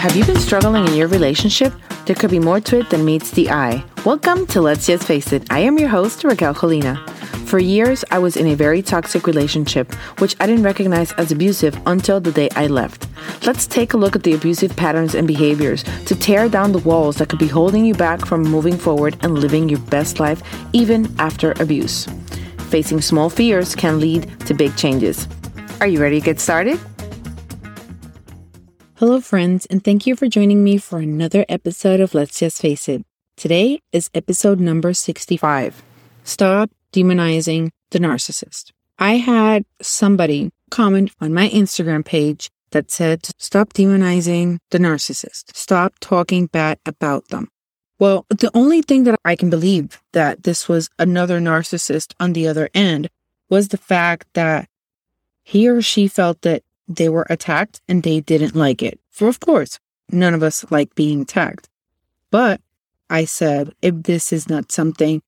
Have you been struggling in your relationship? There could be more to it than meets the eye. Welcome to Let's Just Face It. I am your host, Raquel Colina. For years, I was in a very toxic relationship, which I didn't recognize as abusive until the day I left. Let's take a look at the abusive patterns and behaviors to tear down the walls that could be holding you back from moving forward and living your best life even after abuse. Facing small fears can lead to big changes. Are you ready to get started? Hello, friends, and thank you for joining me for another episode of Let's Just Face It. Today is episode number 65 Stop demonizing the narcissist. I had somebody comment on my Instagram page that said, stop demonizing the narcissist. Stop talking bad about them. Well, the only thing that I can believe that this was another narcissist on the other end was the fact that he or she felt that they were attacked and they didn't like it. For of course, none of us like being attacked. But I said, if this is not something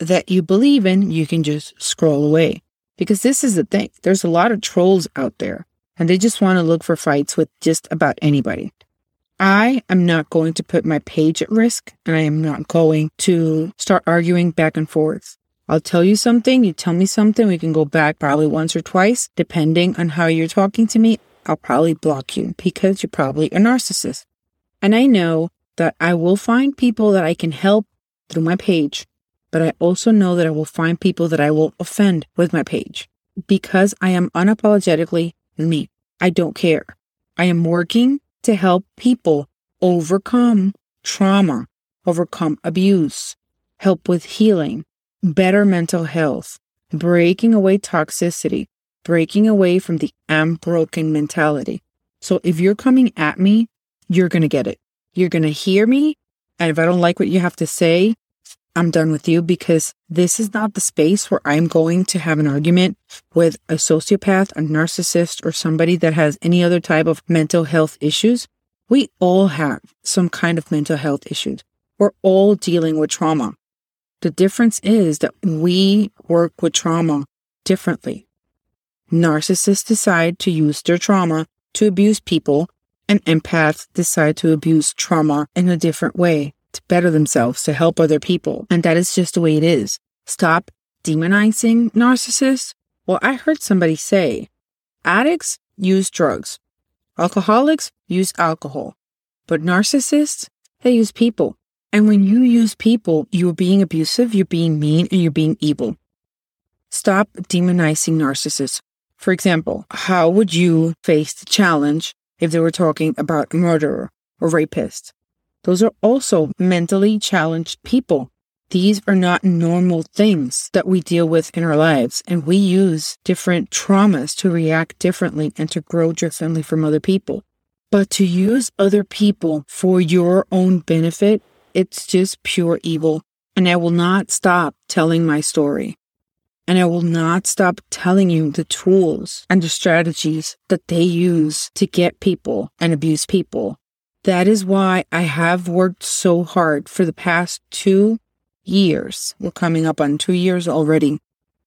that you believe in, you can just scroll away. Because this is the thing. There's a lot of trolls out there and they just want to look for fights with just about anybody. I am not going to put my page at risk and I am not going to start arguing back and forth. I'll tell you something, you tell me something, we can go back probably once or twice, depending on how you're talking to me. I'll probably block you because you're probably a narcissist. And I know that I will find people that I can help through my page but I also know that I will find people that I will offend with my page because I am unapologetically me. I don't care. I am working to help people overcome trauma, overcome abuse, help with healing, better mental health, breaking away toxicity, breaking away from the I'm broken mentality. So if you're coming at me, you're going to get it. You're going to hear me. And if I don't like what you have to say, I'm done with you because this is not the space where I'm going to have an argument with a sociopath, a narcissist, or somebody that has any other type of mental health issues. We all have some kind of mental health issues. We're all dealing with trauma. The difference is that we work with trauma differently. Narcissists decide to use their trauma to abuse people, and empaths decide to abuse trauma in a different way to better themselves, to help other people. And that is just the way it is. Stop demonizing narcissists. Well, I heard somebody say addicts use drugs, alcoholics use alcohol, but narcissists, they use people. And when you use people, you're being abusive, you're being mean, and you're being evil. Stop demonizing narcissists. For example, how would you face the challenge if they were talking about a murderer or rapist? Those are also mentally challenged people. These are not normal things that we deal with in our lives, and we use different traumas to react differently and to grow differently from other people. But to use other people for your own benefit, it's just pure evil. And I will not stop telling my story. And I will not stop telling you the tools and the strategies that they use to get people and abuse people that is why I have worked so hard for the past two years. We're coming up on two years already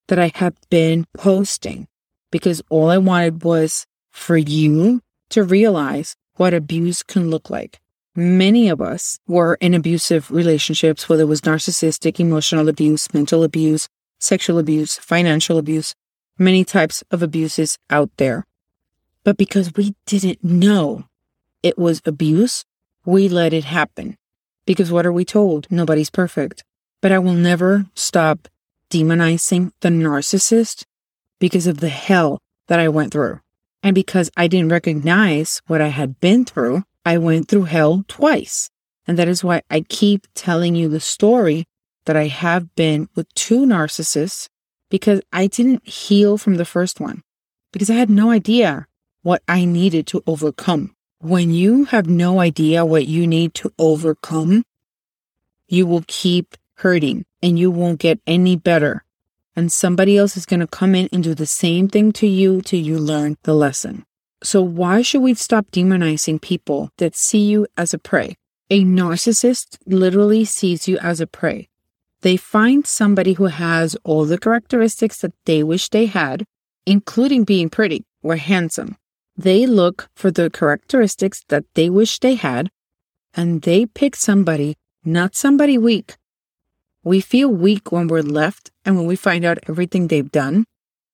that I have been posting because all I wanted was for you to realize what abuse can look like. Many of us were in abusive relationships, whether it was narcissistic, emotional abuse, mental abuse, sexual abuse, financial abuse, many types of abuses out there. But because we didn't know it was abuse, we let it happen. Because what are we told? Nobody's perfect. But I will never stop demonizing the narcissist because of the hell that I went through. And because I didn't recognize what I had been through, I went through hell twice. And that is why I keep telling you the story that I have been with two narcissists because I didn't heal from the first one because I had no idea what I needed to overcome. When you have no idea what you need to overcome, you will keep hurting and you won't get any better. And somebody else is going to come in and do the same thing to you till you learn the lesson. So, why should we stop demonizing people that see you as a prey? A narcissist literally sees you as a prey. They find somebody who has all the characteristics that they wish they had including being pretty or handsome. They look for the characteristics that they wish they had, and they pick somebody, not somebody weak. We feel weak when we're left and when we find out everything they've done,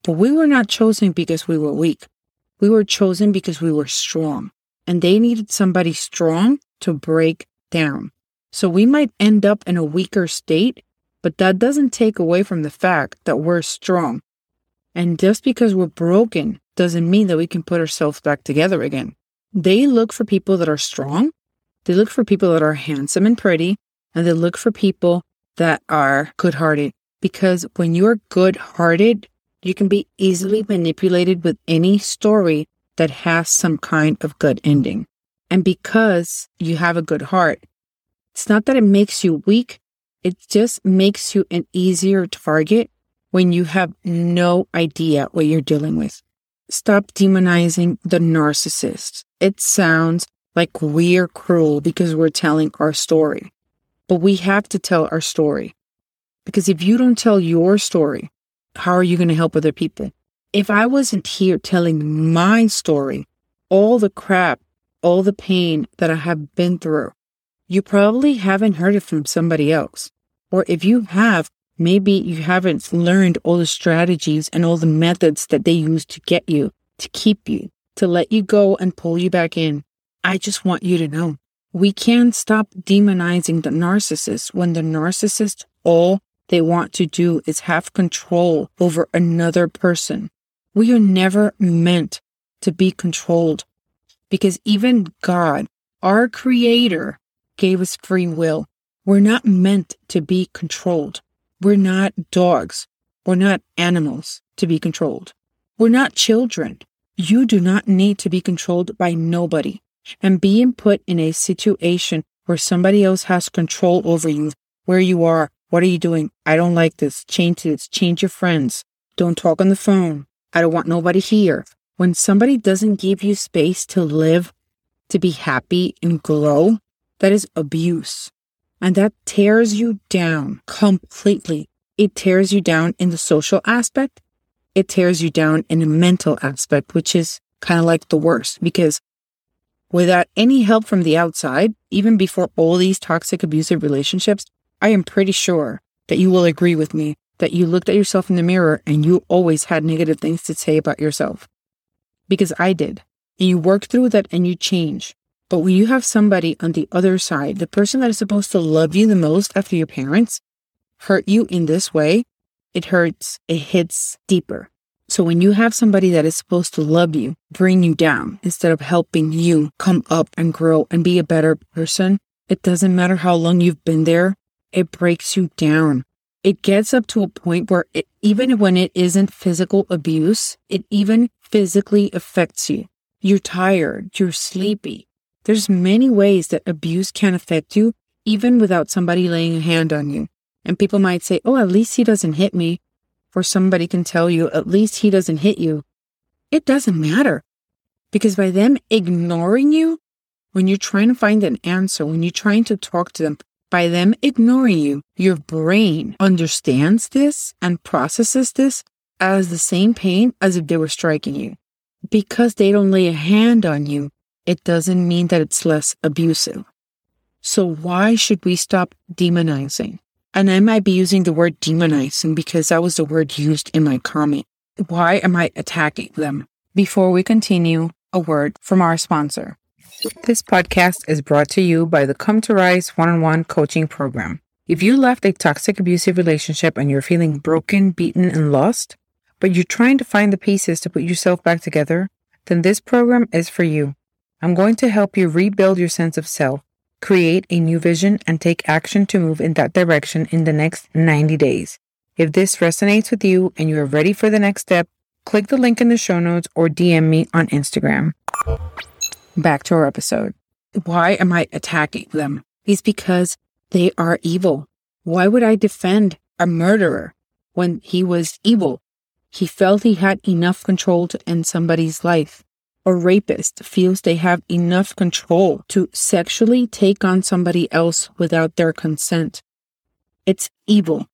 but we were not chosen because we were weak. We were chosen because we were strong, and they needed somebody strong to break down. So we might end up in a weaker state, but that doesn't take away from the fact that we're strong. And just because we're broken doesn't mean that we can put ourselves back together again. They look for people that are strong. They look for people that are handsome and pretty. And they look for people that are good hearted. Because when you're good hearted, you can be easily mm-hmm. manipulated with any story that has some kind of good ending. And because you have a good heart, it's not that it makes you weak, it just makes you an easier target when you have no idea what you're dealing with. Stop demonizing the narcissist. It sounds like we're cruel because we're telling our story. But we have to tell our story. Because if you don't tell your story, how are you going to help other people? If I wasn't here telling my story, all the crap, all the pain that I have been through, you probably haven't heard it from somebody else. Or if you have, Maybe you haven't learned all the strategies and all the methods that they use to get you, to keep you, to let you go and pull you back in. I just want you to know we can't stop demonizing the narcissist when the narcissist, all they want to do is have control over another person. We are never meant to be controlled because even God, our creator, gave us free will. We're not meant to be controlled. We're not dogs. We're not animals to be controlled. We're not children. You do not need to be controlled by nobody. And being put in a situation where somebody else has control over you, where you are, what are you doing? I don't like this. Change this. Change your friends. Don't talk on the phone. I don't want nobody here. When somebody doesn't give you space to live, to be happy and grow, that is abuse. And that tears you down completely. It tears you down in the social aspect. It tears you down in the mental aspect, which is kind of like the worst because without any help from the outside, even before all these toxic abusive relationships, I am pretty sure that you will agree with me that you looked at yourself in the mirror and you always had negative things to say about yourself. Because I did. And you work through that and you change. But when you have somebody on the other side, the person that is supposed to love you the most after your parents, hurt you in this way, it hurts, it hits deeper. So when you have somebody that is supposed to love you, bring you down instead of helping you come up and grow and be a better person, it doesn't matter how long you've been there, it breaks you down. It gets up to a point where it, even when it isn't physical abuse, it even physically affects you. You're tired, you're sleepy, there's many ways that abuse can affect you, even without somebody laying a hand on you. And people might say, oh, at least he doesn't hit me. Or somebody can tell you, at least he doesn't hit you. It doesn't matter. Because by them ignoring you, when you're trying to find an answer, when you're trying to talk to them, by them ignoring you, your brain understands this and processes this as the same pain as if they were striking you. Because they don't lay a hand on you, it doesn't mean that it's less abusive. So why should we stop demonizing? And I might be using the word demonizing because that was the word used in my comment. Why am I attacking them? Before we continue, a word from our sponsor. This podcast is brought to you by the Come to Rise one on one coaching program. If you left a toxic abusive relationship and you're feeling broken, beaten, and lost, but you're trying to find the pieces to put yourself back together, then this program is for you. I'm going to help you rebuild your sense of self, create a new vision, and take action to move in that direction in the next 90 days. If this resonates with you and you are ready for the next step, click the link in the show notes or DM me on Instagram. Back to our episode. Why am I attacking them? It's because they are evil. Why would I defend a murderer when he was evil? He felt he had enough control to end somebody's life a rapist feels they have enough control to sexually take on somebody else without their consent. It's evil.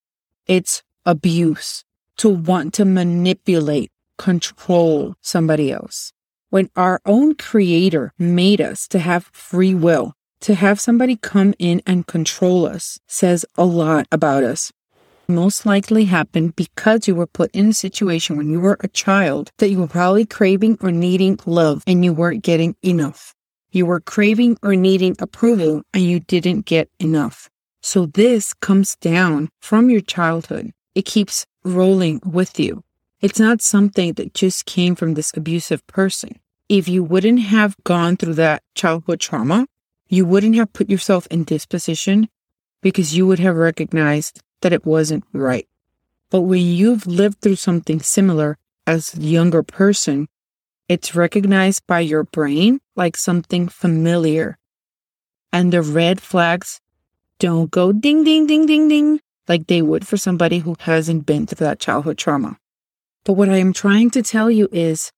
It's abuse to want to manipulate, control somebody else. When our own creator made us to have free will, to have somebody come in and control us says a lot about us. Most likely happened because you were put in a situation when you were a child that you were probably craving or needing love and you weren't getting enough. You were craving or needing approval and you didn't get enough. So this comes down from your childhood. It keeps rolling with you. It's not something that just came from this abusive person. If you wouldn't have gone through that childhood trauma, you wouldn't have put yourself in this position because you would have recognized that it wasn't right. But when you've lived through something similar as a younger person, it's recognized by your brain like something familiar. And the red flags don't go ding, ding, ding, ding, ding, like they would for somebody who hasn't been through that childhood trauma. But what I am trying to tell you is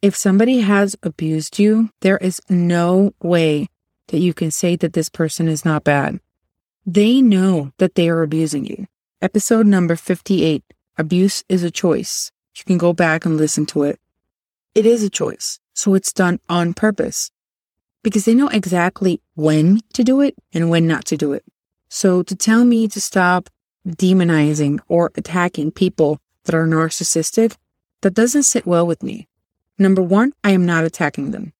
if somebody has abused you, there is no way that you can say that this person is not bad. They know that they are abusing you. Episode number 58 Abuse is a choice. You can go back and listen to it. It is a choice. So it's done on purpose because they know exactly when to do it and when not to do it. So to tell me to stop demonizing or attacking people that are narcissistic, that doesn't sit well with me. Number one, I am not attacking them.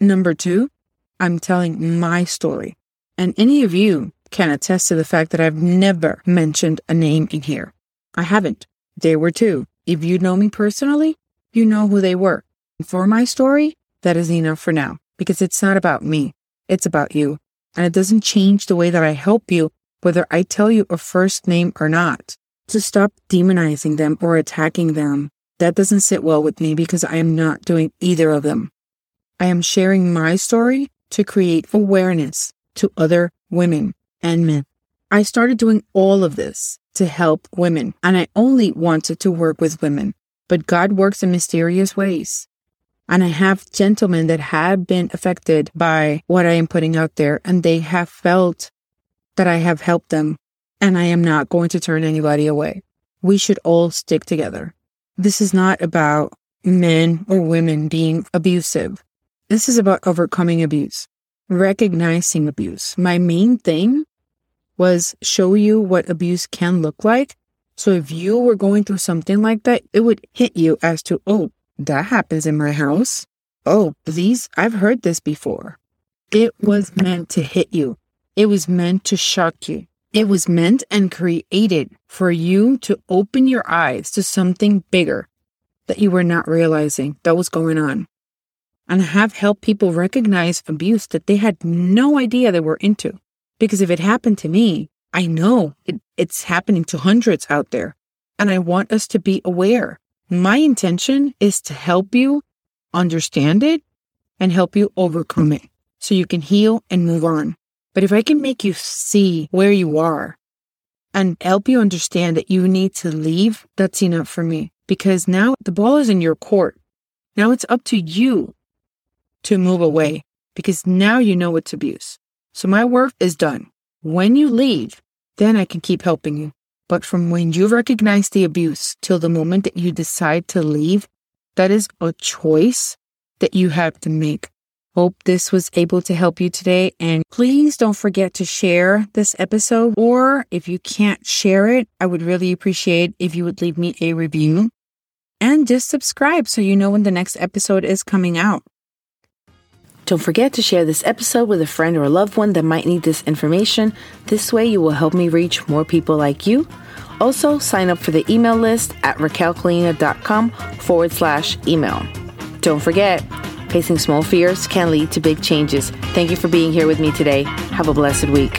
Number two, I'm telling my story. And any of you can attest to the fact that I've never mentioned a name in here. I haven't. They were two. If you know me personally, you know who they were. For my story, that is enough for now because it's not about me. It's about you. And it doesn't change the way that I help you, whether I tell you a first name or not. To stop demonizing them or attacking them, that doesn't sit well with me because I am not doing either of them. I am sharing my story to create awareness to other women and men. I started doing all of this to help women, and I only wanted to work with women. But God works in mysterious ways. And I have gentlemen that have been affected by what I am putting out there, and they have felt that I have helped them, and I am not going to turn anybody away. We should all stick together. This is not about men or women being abusive. This is about overcoming abuse, recognizing abuse. My main thing was show you what abuse can look like. So if you were going through something like that, it would hit you as to, oh, that happens in my house. Oh, these, I've heard this before. It was meant to hit you. It was meant to shock you. It was meant and created for you to open your eyes to something bigger that you were not realizing that was going on. And have helped people recognize abuse that they had no idea they were into. Because if it happened to me, I know it, it's happening to hundreds out there. And I want us to be aware. My intention is to help you understand it and help you overcome it so you can heal and move on. But if I can make you see where you are and help you understand that you need to leave, that's enough for me because now the ball is in your court. Now it's up to you to move away because now you know it's abuse. So my work is done. When you leave, then I can keep helping you. But from when you recognize the abuse till the moment that you decide to leave, that is a choice that you have to make. Hope this was able to help you today. And please don't forget to share this episode. Or if you can't share it, I would really appreciate if you would leave me a review and just subscribe so you know when the next episode is coming out. Don't forget to share this episode with a friend or a loved one that might need this information. This way, you will help me reach more people like you. Also, sign up for the email list at raquelcolina.com forward slash email. Don't forget, facing small fears can lead to big changes. Thank you for being here with me today. Have a blessed week.